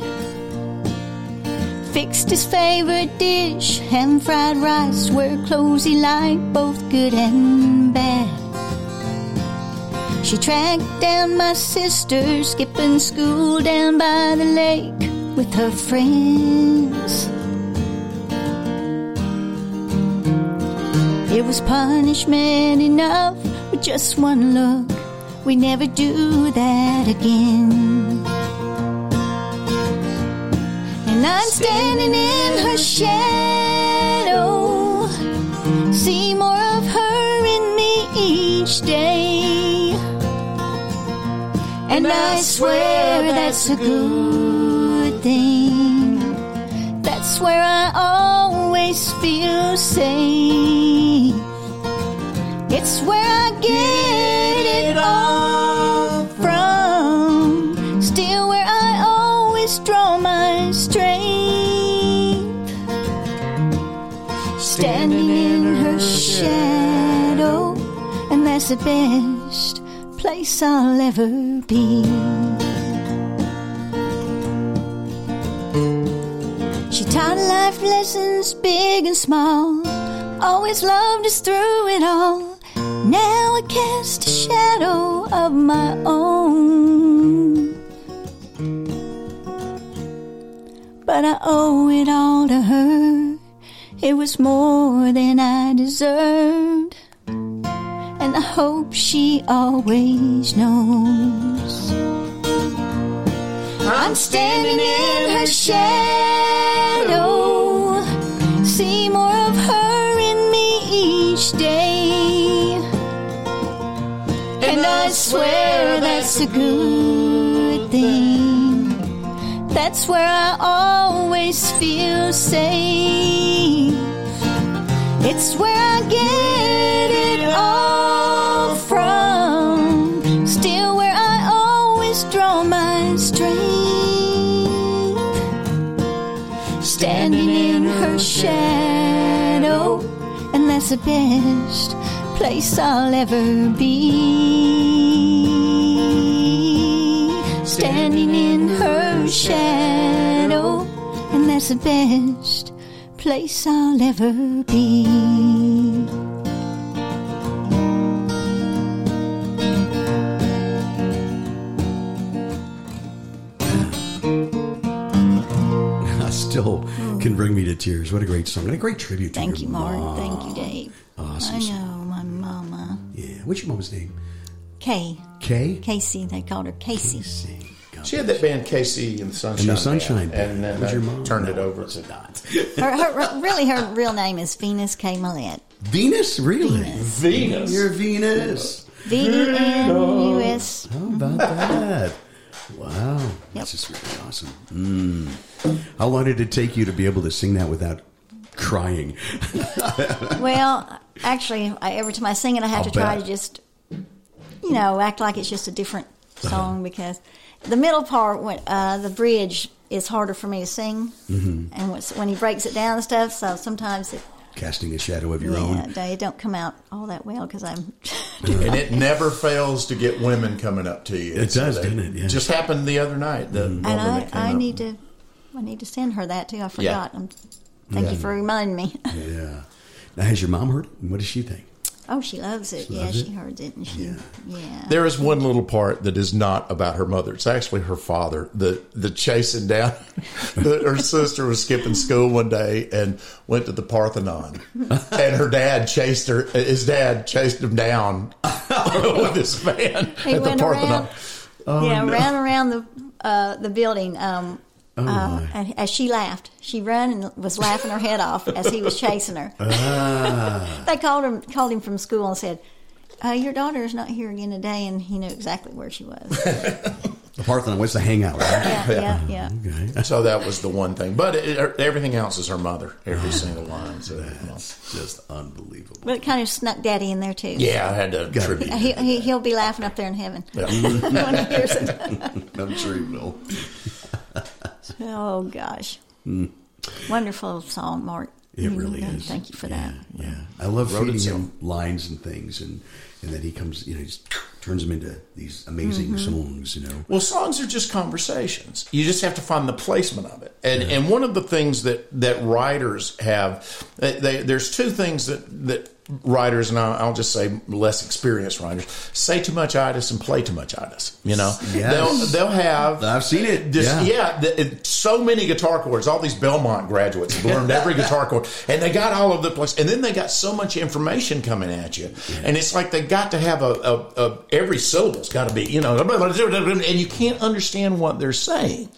Fixed his favorite dish, ham fried rice, were clothes he liked, both good and bad. She tracked down my sister, skipping school down by the lake with her friends. It was punishment enough with just one look. We never do that again. And I'm standing in her shadow. See more of her in me each day. And I swear that's a good thing. That's where I always feel safe. It's where I get it all from. Still where I always draw my strength. Standing in her shadow, and that's the best place I'll ever be. She taught life lessons big and small, always loved us through it all. Now I cast a shadow of my own. But I owe it all to her. It was more than I deserved. And I hope she always knows. I'm standing in her shadow. See more of her in me each day. I swear that's a good thing. That's where I always feel safe. It's where I get it all from. Still where I always draw my strength. Standing in her shadow, and that's the best place I'll ever be. Standing in her shadow, and that's the best place I'll ever be. I still oh. can bring me to tears. What a great song and a great tribute to Thank you, Mark. Thank you, Dave. Awesome. What's your mama's name? Kay. Kay? Casey. They called her Casey. She had that band Casey and the Sunshine, And the Sunshine Band, Band. and then your mom? turned it over to it not. Her, her, really, her real name is Venus K. Millette. Venus? Really? Venus. You're Venus. V E N U S. How about that? Wow. That's just really awesome. Mm. How long did it take you to be able to sing that without crying? Well, actually, I, every time I sing it, I have I'll to try bet. to just, you know, act like it's just a different song because the middle part, when uh, the bridge, is harder for me to sing, Mhm. and when, when he breaks it down and stuff, so sometimes it, Casting a shadow of your yeah, own. they don't come out all that well because I'm. and it never fails to get women coming up to you. It does, doesn't it? Yeah. Just happened the other night. The woman and I, that came I up. need to, I need to send her that too. I forgot. I'm, thank Yeah. you for reminding me. Yeah. Now, has your mom heard it? And what does she think? Oh, she loves it. She yeah, loves she it? heard it, and she, yeah. There is one little part that is not about her mother. It's actually her father. The the chasing down. the, her sister was skipping school one day and went to the Parthenon, and her dad chased her. His dad chased him down with his van He at the Parthenon. around. yeah, ran around the uh, the building. Um, Oh, uh, and as she laughed, she ran and was laughing her head off as he was chasing her. Ah. they called him called him from school and said, uh, "Your daughter is not here again today," and he knew exactly where she was. the Parthenon. What's the hangout? Right? Yeah, yeah, yeah. Okay. So that was the one thing. But it, er, everything else is her mother, every single line. So, That's just unbelievable. But it kind of snuck Daddy in there too. yeah, I had to attribute. He, he, he'll be laughing up there in heaven Yeah. when he hears it. I'm sure he will. Oh gosh, wonderful song, Mark. It You- really uh, is. Thank you for yeah, that. Yeah, I love Wrote feeding him lines and things, and and then he comes, you know, he turns them into these amazing Mm-hmm. songs. You know, Well, songs are just conversations. You just have to find the placement of it. And and one of the things that that writers have, they, they, there's two things that that writers, and I'll, just say less experienced writers, say too much itis and play too much itis. You know, Yes. they'll they'll have. I've seen it. Just, Yeah. yeah, th- it- so many guitar chords. All these Belmont graduates have learned every guitar chord, and they got all over the place. And then they got so much information coming at you, and it's like they got to have a, a, a every syllable's got to be, you know, and you can't understand what they're saying.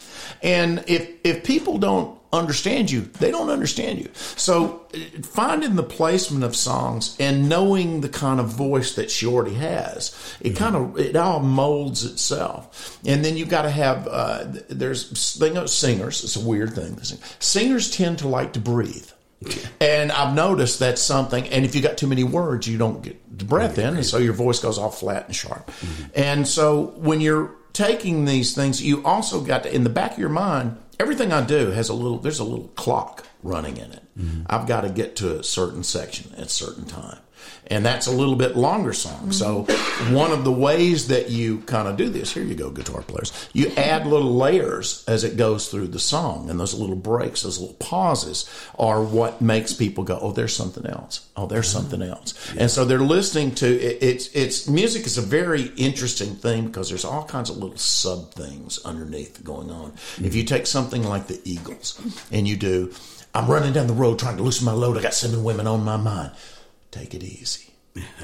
And if if people don't understand you, they don't understand you. So uh, finding the placement of songs and knowing the kind of voice that she already has, it kind of it all molds itself. And then you've got to have uh, there's they know singers. It's a weird thing. Singers tend to like to breathe. And I've noticed that's something. And if you got too many words, you don't get the breath in, and so your voice goes all flat and sharp. And so when you're taking these things, you also got to in the back of your mind. Everything I do has a little. There's a little clock running in it. Mm-hmm. I've got to get to a certain section at a certain time. And that's a little bit longer song. So, one of the ways that you kind of do this, here you go, guitar players, you add little layers as it goes through the song. And those little breaks, those little pauses are what makes people go, oh, there's something else. Oh, there's mm-hmm. something else. And so they're listening to it, it's, it's music is a very interesting thing because there's all kinds of little sub things underneath going on. Mm-hmm. If you take something like the Eagles and you do, I'm running down the road trying to loosen my load, I got seven women on my mind. Take it easy.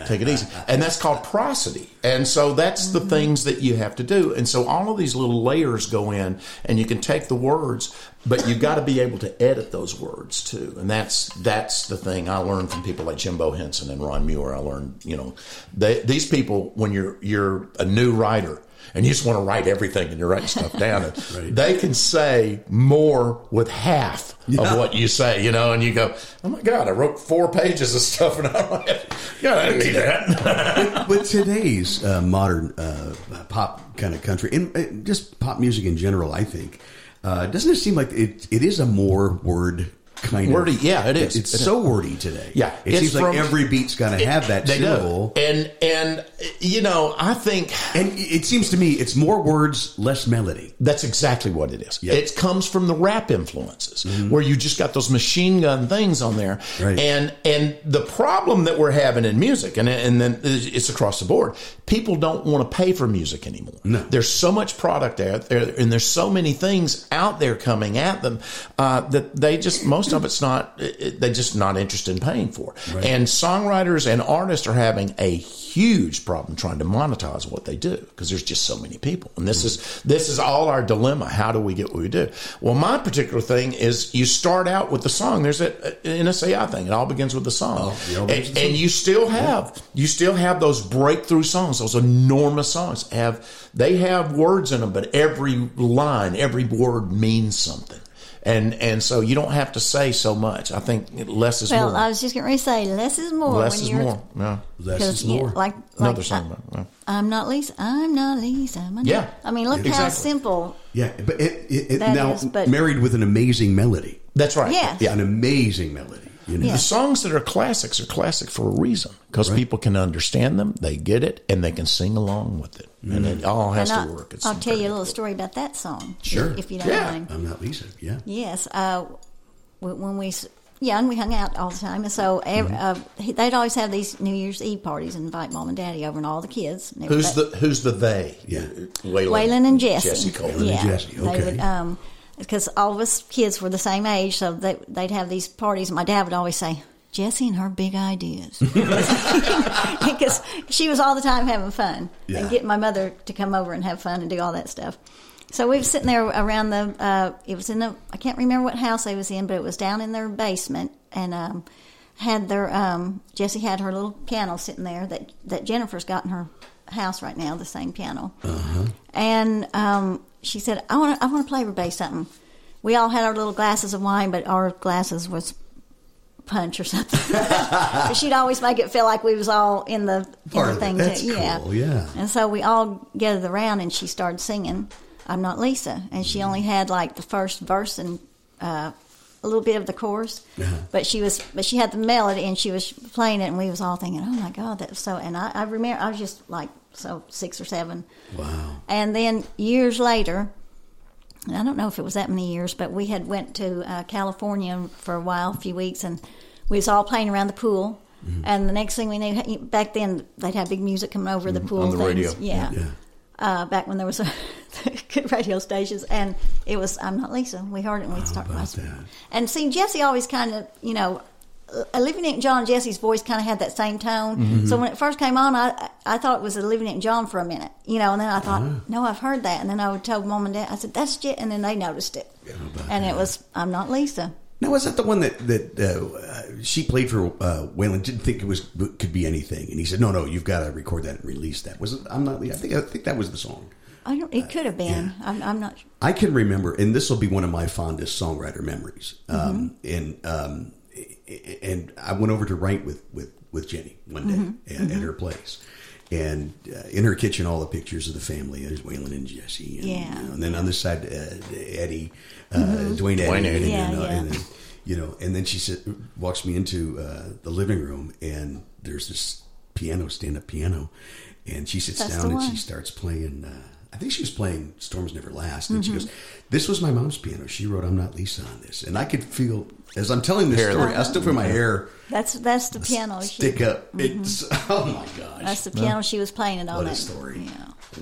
Take it easy. And that's called prosody. And so that's the mm-hmm. things that you have to do. And so all of these little layers go in and you can take the words, but you've got to be able to edit those words too. And that's that's the thing I learned from people like Jimbo Henson and Ron Muir. I learned, you know, they, these people when you're you're a new writer and you just want to write everything and you're writing stuff down, and they can say more with half of what you say, you know, and you go, oh my God, I wrote four pages of stuff and I'm like, God, I didn't need that. with today's uh, modern uh, pop kind of country and just pop music in general, I think uh, doesn't it seem like it it is a more word kind Wordy, of yeah, it is. It's It is. so wordy today. Yeah, it seems like every beat's got to have that They do. And, and, you know, I think And it seems to me it's more words, less melody. That's exactly what it is. Yep. It comes from the rap influences, where you just got those machine gun things on there, Right. and and the problem that we're having in music, and and then it's across the board. People don't want to pay for music anymore. No. There's so much product out there, and there's so many things out there coming at them uh, that they just most of it's not. It, they're just not interested in paying for. And songwriters and artists are having a huge problem trying to monetize what they do because there's just so many people. And this is this is all our dilemma. How do we get what we do? Well, my particular thing is you start out with the song. There's a, NSAI thing. It all begins with the song, Oh, and, and you still have you still have those breakthrough songs. Those enormous songs have they have words in them, but every line, every word means something. And and so you don't have to say so much. I think less is Well, more. I was just going to say less is more. less when is you're, more. Yeah. Less 'cause, is yeah, more. like, Another song. I, yeah. I'm not Lisa. I'm not Lisa. I'm not- Yeah. I mean, look how simple. Yeah, but it, it, it That now is, but- married with an amazing melody. That's right. Yeah. Yeah. An amazing melody. You know? Yeah. The songs that are classics are classic for a reason because people can understand them, they get it, and they can sing along with it, and it all has and to work. It's I'll tell you a little story about that song. Sure. If you don't Yeah. mind. I'm not Lisa. Yeah. Yes. Uh, when we young, we hung out all the time, and so ev Mm-hmm. uh, they'd always have these New Year's Eve parties and invite mom and daddy over and all the kids. Who's the Who's the they? Yeah. Waylon, Waylon and Jessi. Jessi Cole. and yeah, Jessi, They okay. would, um, because all of us kids were the same age, so they, they'd have these parties. My dad would always say, "Jessi and her big ideas," because she was all the time having fun Yeah. and getting my mother to come over and have fun and do all that stuff. So we were sitting there around the. Uh, it was in the. I can't remember what house they was in, but it was down in their basement, and um, had their. Um, Jessi had her little piano sitting there that that Jennifer's got in her house right now, the same piano. Uh-huh. And um, she said, "I want to, I want to play everybody something." We all had our little glasses of wine, but our glasses was punch or something. but she'd always make it feel like we was all in the, in the thing That's too. Yeah. cool, yeah. And so we all gathered around, and she started singing. I'm not Lisa, and she only had like the first verse and uh, a little bit of the chorus, Uh-huh. but she was, but she had the melody, and she was playing it, and we was all thinking, "Oh my God, that's so." And I, I remember, I was just like so six or seven, Wow. and then years later, I don't know if it was that many years, but we had went to uh, California for a while, a few weeks, and we was all playing around the pool. Mm-hmm. And the next thing we knew, back then they'd have big music coming over the pool. On the things. radio. yeah. Yeah. Uh, back when there was a good radio stations, and it was "I'm Not Lisa." We heard it and we started about that? And see, Jessi always kind of, you know, Olivia Newton-John and Jessi's voice kind of had that same tone. Mm-hmm. So when it first came on, I I thought it was Olivia Newton-John for a minute, you know, and then I thought, Uh-huh. no, I've heard that, and then I would tell mom and dad, I said, that's Jet, and then they noticed it, and it was "I'm Not Lisa." Now, was that the one that that uh, she played for uh, Waylon? Didn't think it was could be anything, and he said, "No, no, you've got to record that and release that." Was it? I'm not. I think I think that was the song. I don't. It could have been. I'm, I'm not. I can remember, and this will be one of my fondest songwriter memories. Um, and um, and I went over to write with with with Jenny one day at, at her place. And uh, in her kitchen, all the pictures of the family. There's Waylon and Jessi. And, Yeah. you know, and then on this side, uh, Eddy, uh, Duane Eddy. Duane Eddy. And, Yeah, then, uh, yeah. and then, you know, and then she said, walks me into uh, the living room, and there's this piano, stand up piano. And she sits That's down and she starts playing. I think she was playing "Storms Never Last," and she Mm-hmm. goes, "This was my mom's piano. She wrote I'm Not Lisa on this." And I could feel as I'm telling this Hair story, line. I still feel my hair That's that's the piano. she- stick up. It's oh my gosh, That's the piano she was playing it on. What a that- story. Yeah.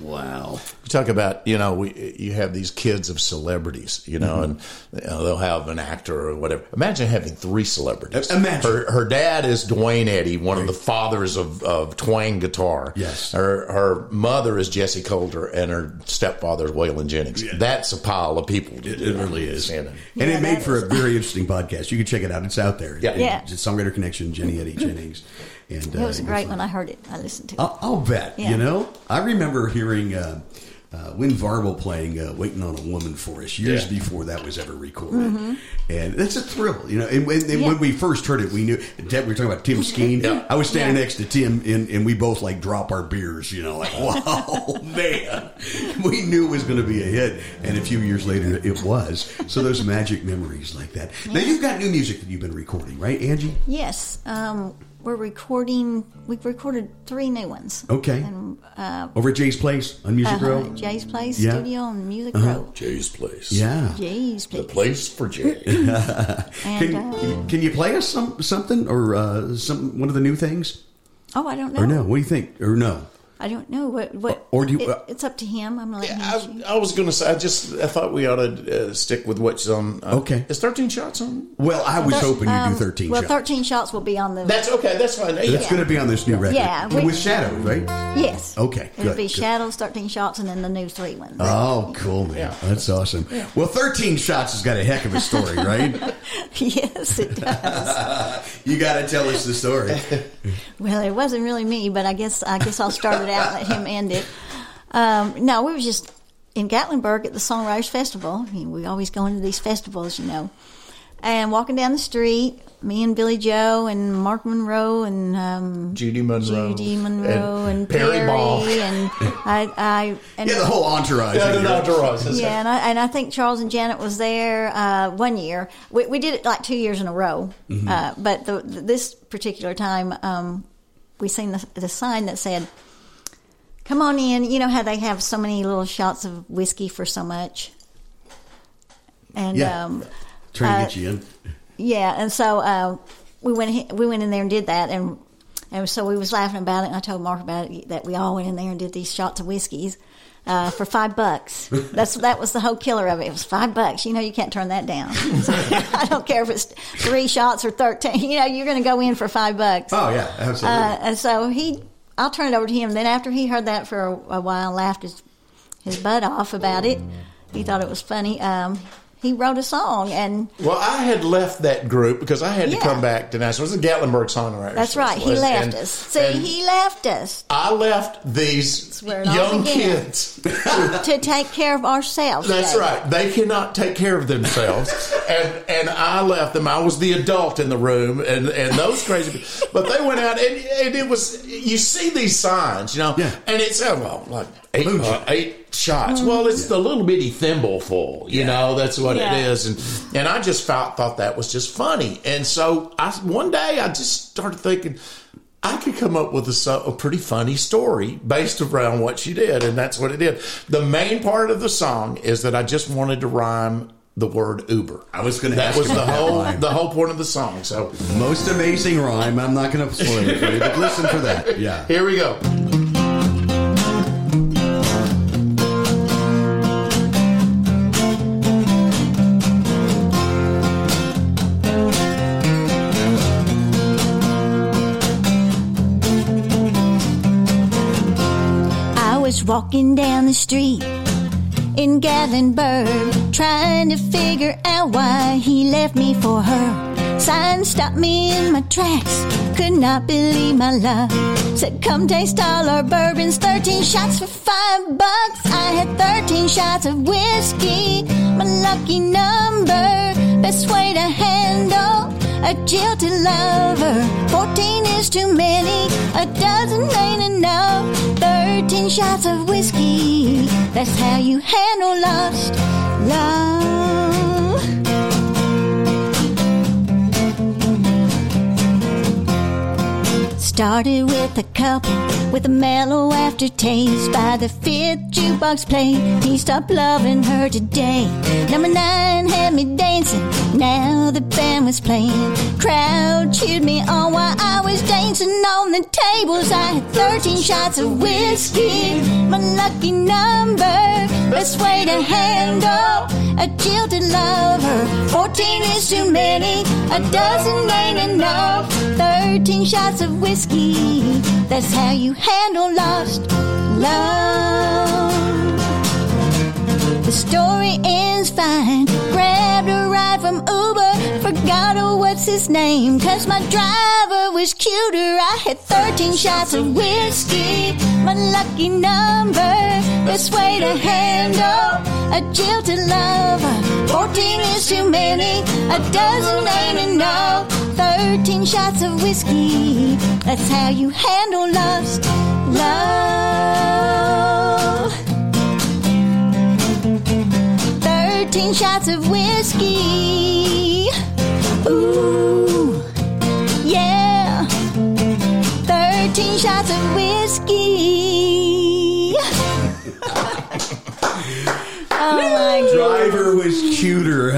Wow. You talk about, you know, we, you have these kids of celebrities, you know, and you know, they'll have an actor or whatever. Imagine having three celebrities. Imagine. Her, her dad is Duane Eddy, one of the fathers of, of twang guitar. Yes. Her, her mother is Jessi Colter, and her stepfather is Waylon Jennings. That's a pile of people. To It, do. it really is. You. And Yeah, it made that for is. a very interesting podcast. You can check it out. It's out there. Yeah. Yeah. It's Songwriter Connection, Jenny Eddy Jennings. And It was uh, great when I heard it. I listened to it. I'll, I'll bet. Yeah. You know, I remember hearing uh, uh, Wynn Varble playing uh, "Waiting on a Woman" for us years Yeah. before that was ever recorded, and that's a thrill. You know, and, when, and Mm-hmm. Yeah. when we first heard it, we knew. We were talking about Tim Skeen. I was standing Yeah. next to Tim, and, and we both like drop our beers. You know, like wow, man, we knew it was going to be a hit, and a few years later, it was. So those magic memories like that. Now you've got new music that you've been recording, right, Angie? Yes, um, we're recording. We've recorded three new ones. Okay. And uh, Over at Jay's Place on Music uh, Row. Jay's Place Yeah. Studio on Music Row. Jay's place. Yeah. Jay's Place. The Place. place for Jay. And, Can, uh, can you play us some something or uh, some one of the new things oh, I don't know. or no? What do you think? Or no? I don't know. What? What? Or do you- it- uh, it's up to him. I'm gonna let him. I. I was going to say, I just I thought we ought to uh, stick with what's on. Uh, Okay. Is 13 shots on? Well, I was Thir- hoping you'd um, do thirteen. Well, shots. thirteen shots will be on the. That's okay. That's fine. That's Yeah. going to be on this new record. Yeah, we- with Shadow, right? yes. Okay, It'll good, be good. Shadows, thirteen shots, and then the new three ones. Oh, cool, man! That's awesome. Well, thirteen shots has got a heck of a story, right? yes, it does. you got to tell us the story. Well, it wasn't really me, but I guess I guess I'll start it out and let him end it. Um, no, we were just in Gatlinburg at the Songwriters Festival. I mean, we always go into these festivals, you know. And walking down the street, me and Billy Joe and Mark Monroe and um, Judy Monroe. Judy Monroe and, and Perry Perry Ball. and I, I and Yeah, the whole entourage. Yeah, the entourage. Yeah, and I, and I think Charles and Janet was there uh, one year. We, we did it like two years in a row, Mm-hmm. uh, but the, this particular time, um, we seen the, the sign that said, "Come on in." You know how they have so many little shots of whiskey for so much, and Yeah. um, Trying to uh, get you in. yeah, and so uh, we went we went in there and did that, and and so we was laughing about it, and I told Mark about it that we all went in there and did these shots of whiskeys uh, for five bucks. That's that was the whole killer of it. It was five bucks. You know, you can't turn that down. I don't care if it's three shots or thirteen. You know, you're going to go in for five bucks. Oh yeah, absolutely. Uh, and so he, I'll turn it over to him. Then after he heard that for a, a while, laughed his his butt off about it. He thought it was funny. Um, he wrote a song, and Well, I had left that group because I had to come back to Nashville. It was the Gatlinburg Songwriters. that's right. He left And- us. See, he left us I left these where it all young kids. to take care of ourselves. That's Dave. right. They cannot take care of themselves, and and I left them. I was the adult in the room, and and those crazy. people. But they went out, and, and it was you see these signs, you know, Yeah. and it's uh, well like eight uh, eight shots. Well, it's the little bitty thimbleful, you know. That's what Yeah. it is, and and I just felt thought that was just funny, and so I one day I just started thinking. I could come up with a, a pretty funny story based around what she did, and that's what it did. The main part of the song is that I just wanted to rhyme the word Uber. I was gonna That ask was the whole line. the whole point of the song. So Most amazing rhyme. I'm not going to spoil it for you, but listen for that. Yeah. here we go. Walking down the street in Gatlinburg, trying to figure out why he left me for her. Sign stopped me in my tracks, could not believe my luck. Said, come taste all our bourbons, 13 shots for five bucks. I had 13 shots of whiskey, my lucky number. Best way to handle a jilted lover. 14 is too many, a dozen ain't enough. 13 shots of whiskey, that's how you handle lost love. Started with a couple with a mellow aftertaste. By the fifth jukebox played, he stopped loving her today. Number nine had me dancing. Now the band was playing. Crowd cheered me on while I was dancing on the tables. I had 13 shots of whiskey, my lucky number. Best way to handle a jilted lover. 14 is too many, a dozen ain't enough. 13 shots of whiskey, that's how you handle lost love. The story ends fine. Grabbed a ride from Uber. Forgot oh, what's his name. Cause my driver was cuter. I had 13 shots of whiskey. My lucky number. Best way to handle a jilted lover. 14 is too many. A dozen ain't enough. 13 shots of whiskey. That's how you handle lost love. 13 shots of whiskey. Ooh, yeah. 13 shots of whiskey. oh my god. Driver was cuter.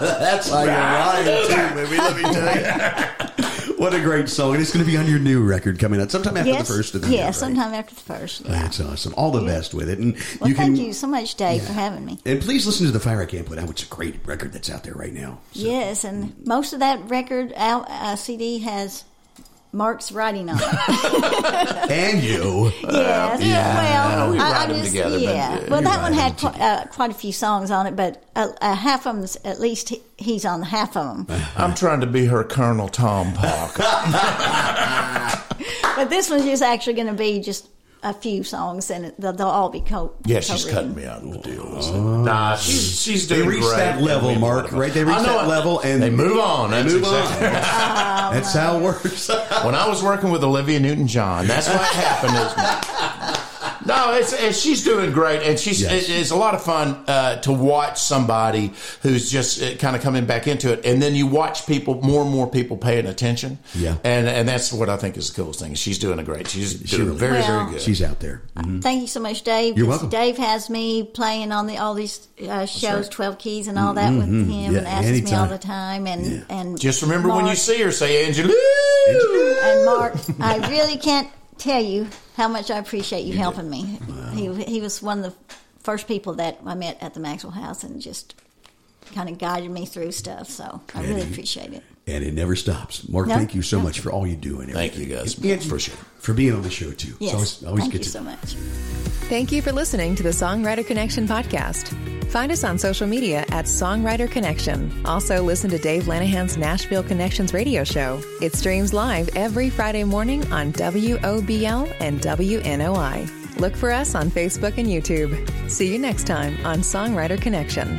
That's how you rhyme too, baby. Let me tell you. What a great song! And it's going to be on your new record coming out sometime after Yes, the first of the yeah, year. right? sometime after the first. Yeah. That's awesome. All the best with it, and Well, you can. thank you so much, Dave, for having me. And please listen to the Fire I Can't Put Out, which is a great record that's out there right now. Yes, and most of that record out uh, CD has Mark's writing on it. And you. yes, yeah, well, we I, write I them just, together, but, yeah. yeah, well, that one had qu- uh, quite a few songs on it, but uh, uh, half of them, at least, he, he's on half of them. I'm trying to be her Colonel Tom Park. but this one's just actually going to be just a few songs, and it, they'll, they'll all be co. yeah, she's cutting me out of the deal. Oh. Nah, she's she's They doing reached great. that level, We Mark, right? They I reached know that level, and they move on. They That's move exactly on. Um, that's how it works. when I was working with Olivia Newton-John, that's what happened. Is no, it's, it's she's doing great, and she's Yes. it, it's a lot of fun uh, to watch somebody who's just uh, kind of coming back into it, and then you watch people more and more people paying attention. Yeah. and and that's what I think is the coolest thing. She's doing a great. She's doing really very Well, very good. She's out there. Mhm. Thank you so much, Dave. You're 'cause welcome. Dave has me playing on the all these uh, shows, Twelve Keys, and all that with Mhm. him, Yeah, and asks me all the time. And and just remember when you see her, say Angela. And Mark, I really can't tell you how much I appreciate you, helping me. He he was one of the first people that I met at the Maxwell House, and just kind of guided me through stuff. So I really appreciate it. And it never stops. Mark, No, thank you so no. much for all you do and everything. Thank you, guys. And Appreciate it. for being on the show too. Yes. It's always, always Thank good you to so much. Thank you for listening to the Songwriter Connection podcast. Find us on social media at Songwriter Connection. Also, listen to Dave Lanahan's Nashville Connections radio show. It streams live every Friday morning on WOBL and WNOI. Look for us on Facebook and YouTube. See you next time on Songwriter Connection.